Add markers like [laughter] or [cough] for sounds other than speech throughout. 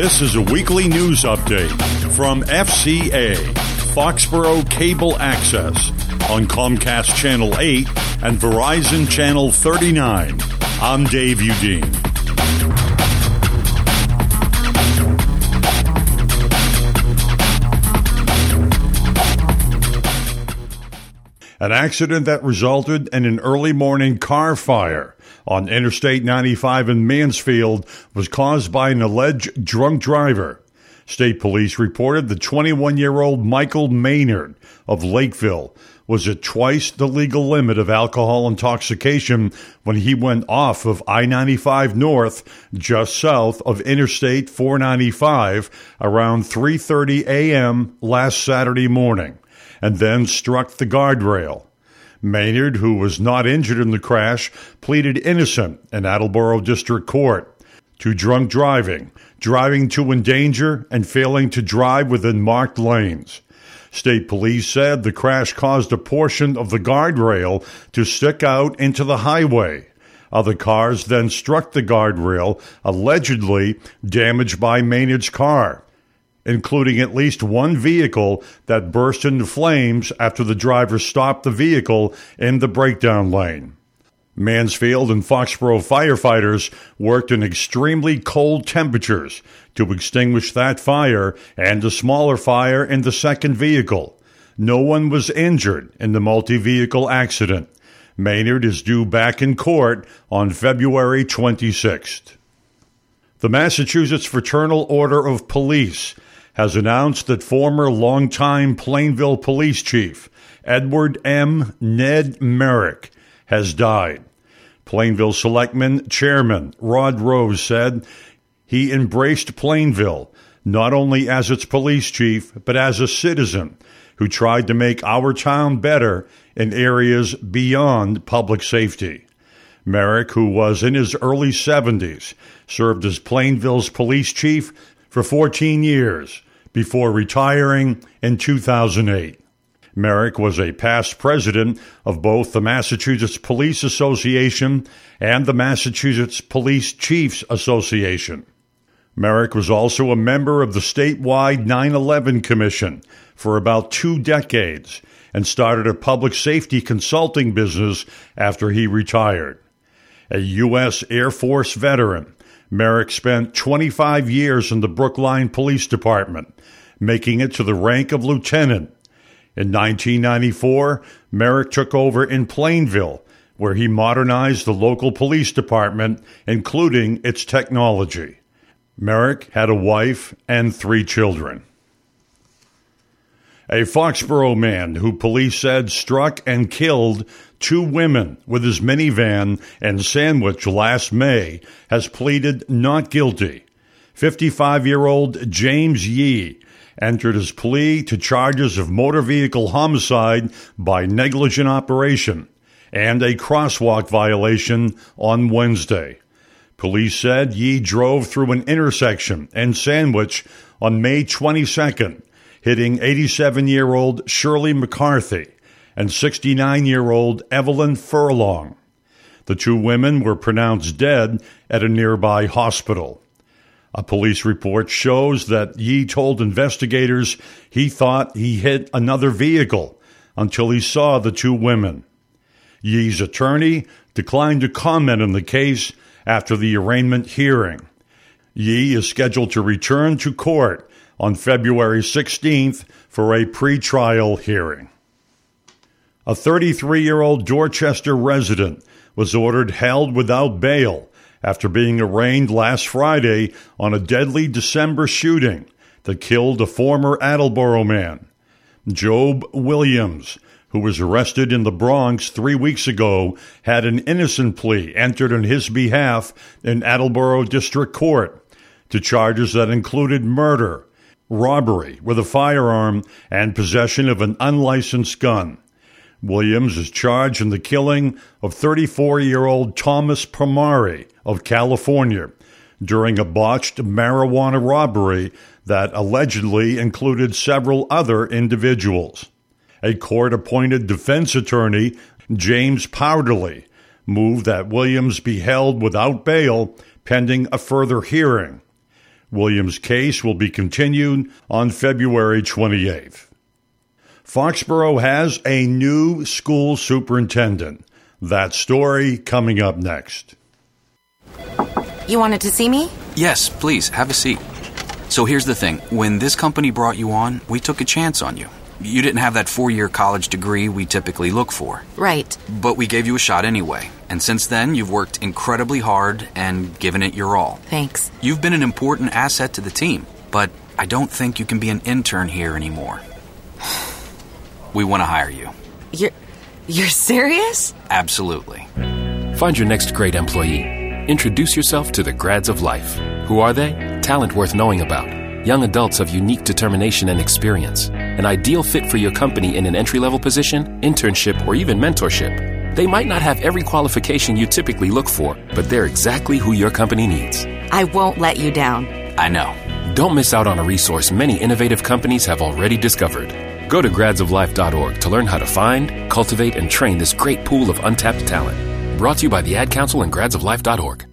This is a weekly news update from FCA, Foxborough Cable Access, on Comcast Channel 8 and Verizon Channel 39. I'm Dave Udine. An accident that resulted in an early morning car fire on Interstate 95 in Mansfield was caused by an alleged drunk driver. State police reported the 21 year old Michael Maynard of Lakeville was at twice the legal limit of alcohol intoxication when he went off of I 95 North just south of Interstate 495 around 3:30 a.m. last Saturday morning and then struck the guardrail. Maynard, who was not injured in the crash, pleaded innocent in Attleboro District Court to drunk driving, driving to endanger, and failing to drive within marked lanes. State police said the crash caused a portion of the guardrail to stick out into the highway. Other cars then struck the guardrail, allegedly damaged by Maynard's car including at least one vehicle that burst into flames after the driver stopped the vehicle in the breakdown lane. Mansfield and Foxborough firefighters worked in extremely cold temperatures to extinguish that fire and a smaller fire in the second vehicle. No one was injured in the multi vehicle accident. Maynard is due back in court on February 26th. The Massachusetts Fraternal Order of Police has announced that former longtime Plainville police chief Edward M. Ned Merrick has died. Plainville Selectman Chairman Rod Rose said he embraced Plainville not only as its police chief, but as a citizen who tried to make our town better in areas beyond public safety. Merrick, who was in his early 70s, served as Plainville's police chief for 14 years before retiring in 2008. Merrick was a past president of both the Massachusetts Police Association and the Massachusetts Police Chiefs Association. Merrick was also a member of the statewide 9 11 Commission for about two decades and started a public safety consulting business after he retired. A U.S. Air Force veteran, Merrick spent 25 years in the Brookline Police Department, making it to the rank of lieutenant. In 1994, Merrick took over in Plainville, where he modernized the local police department, including its technology. Merrick had a wife and three children. A Foxborough man who police said struck and killed two women with his minivan and Sandwich last May has pleaded not guilty. 55 year old James Yee entered his plea to charges of motor vehicle homicide by negligent operation and a crosswalk violation on Wednesday. Police said Yee drove through an intersection and Sandwich on May 22nd, hitting 87 year old Shirley McCarthy and 69 year old Evelyn Furlong. The two women were pronounced dead at a nearby hospital. A police report shows that Yee told investigators he thought he hit another vehicle until he saw the two women. Yee's attorney declined to comment on the case after the arraignment hearing. Yee is scheduled to return to court on February 16th for a pretrial hearing. A 33 year old Dorchester resident was ordered held without bail after being arraigned last Friday on a deadly December shooting that killed a former Attleboro man. Job Williams, who was arrested in the Bronx three weeks ago, had an innocent plea entered on his behalf in Attleboro District Court to charges that included murder, robbery with a firearm, and possession of an unlicensed gun. Williams is charged in the killing of 34 year old Thomas Primari of California during a botched marijuana robbery that allegedly included several other individuals. A court appointed defense attorney, James Powderly, moved that Williams be held without bail pending a further hearing. Williams' case will be continued on February 28th. Foxborough has a new school superintendent. That story coming up next. You wanted to see me? Yes, please, have a seat. So here's the thing when this company brought you on, we took a chance on you. You didn't have that four year college degree we typically look for. Right. But we gave you a shot anyway. And since then, you've worked incredibly hard and given it your all. Thanks. You've been an important asset to the team, but I don't think you can be an intern here anymore. [sighs] we want to hire you. You're. You're serious? Absolutely. Find your next great employee. Introduce yourself to the grads of life. Who are they? Talent worth knowing about. Young adults of unique determination and experience. An ideal fit for your company in an entry level position, internship, or even mentorship. They might not have every qualification you typically look for, but they're exactly who your company needs. I won't let you down. I know. Don't miss out on a resource many innovative companies have already discovered. Go to gradsoflife.org to learn how to find, cultivate, and train this great pool of untapped talent. Brought to you by the Ad Council and gradsoflife.org.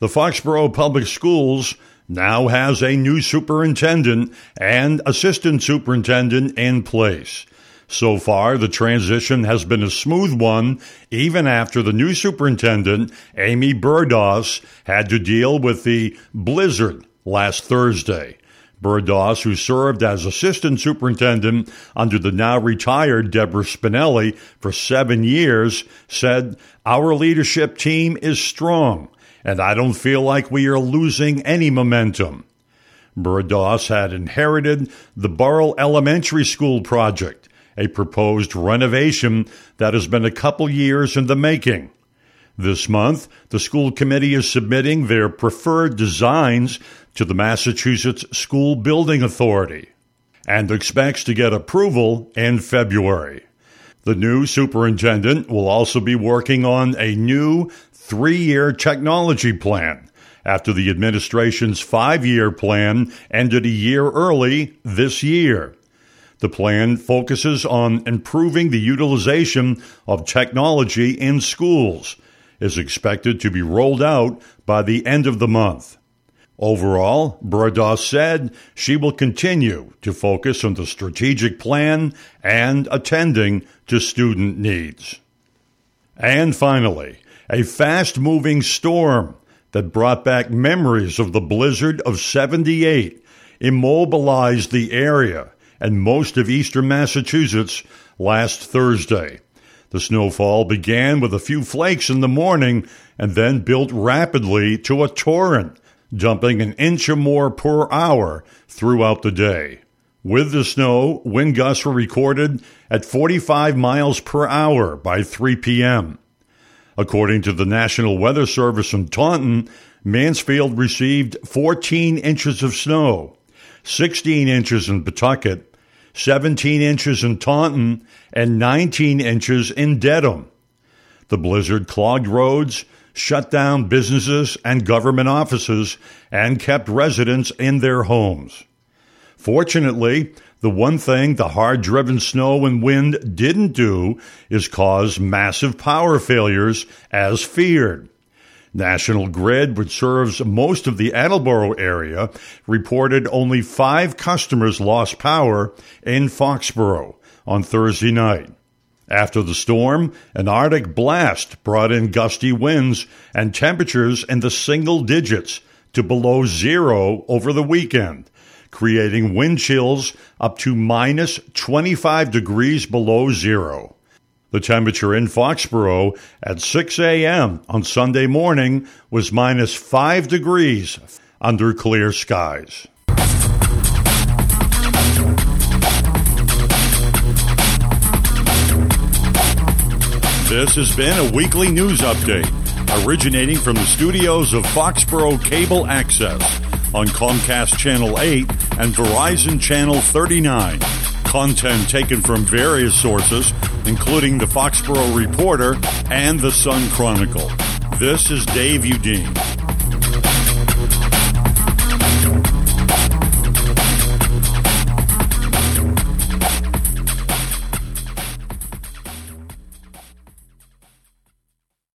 The Foxborough Public Schools now has a new superintendent and assistant superintendent in place. So far, the transition has been a smooth one, even after the new superintendent, Amy Berdos, had to deal with the blizzard last Thursday. Berdos, who served as assistant superintendent under the now retired Deborah Spinelli for seven years, said, Our leadership team is strong and I don't feel like we are losing any momentum. Berdos had inherited the Burrell Elementary School project, a proposed renovation that has been a couple years in the making. This month, the school committee is submitting their preferred designs to the Massachusetts School Building Authority and expects to get approval in February. The new superintendent will also be working on a new three year technology plan after the administration's five year plan ended a year early this year. The plan focuses on improving the utilization of technology in schools, is expected to be rolled out by the end of the month. Overall, Berdos said she will continue to focus on the strategic plan and attending to student needs. And finally, a fast moving storm that brought back memories of the blizzard of 78 immobilized the area and most of eastern Massachusetts last Thursday. The snowfall began with a few flakes in the morning and then built rapidly to a torrent, dumping an inch or more per hour throughout the day. With the snow, wind gusts were recorded at 45 miles per hour by 3 p.m. According to the National Weather Service in Taunton, Mansfield received 14 inches of snow, 16 inches in Pawtucket, 17 inches in Taunton, and 19 inches in Dedham. The blizzard clogged roads, shut down businesses and government offices, and kept residents in their homes. Fortunately, the one thing the hard driven snow and wind didn't do is cause massive power failures as feared. National Grid, which serves most of the Attleboro area, reported only five customers lost power in Foxborough on Thursday night. After the storm, an Arctic blast brought in gusty winds and temperatures in the single digits to below zero over the weekend creating wind chills up to minus 25 degrees below zero. The temperature in Foxborough at 6 a.m. on Sunday morning was minus 5 degrees under clear skies. This has been a weekly news update originating from the studios of Foxborough Cable Access on Comcast Channel 8 and Verizon Channel 39. Content taken from various sources, including the Foxborough Reporter and the Sun Chronicle. This is Dave Udine.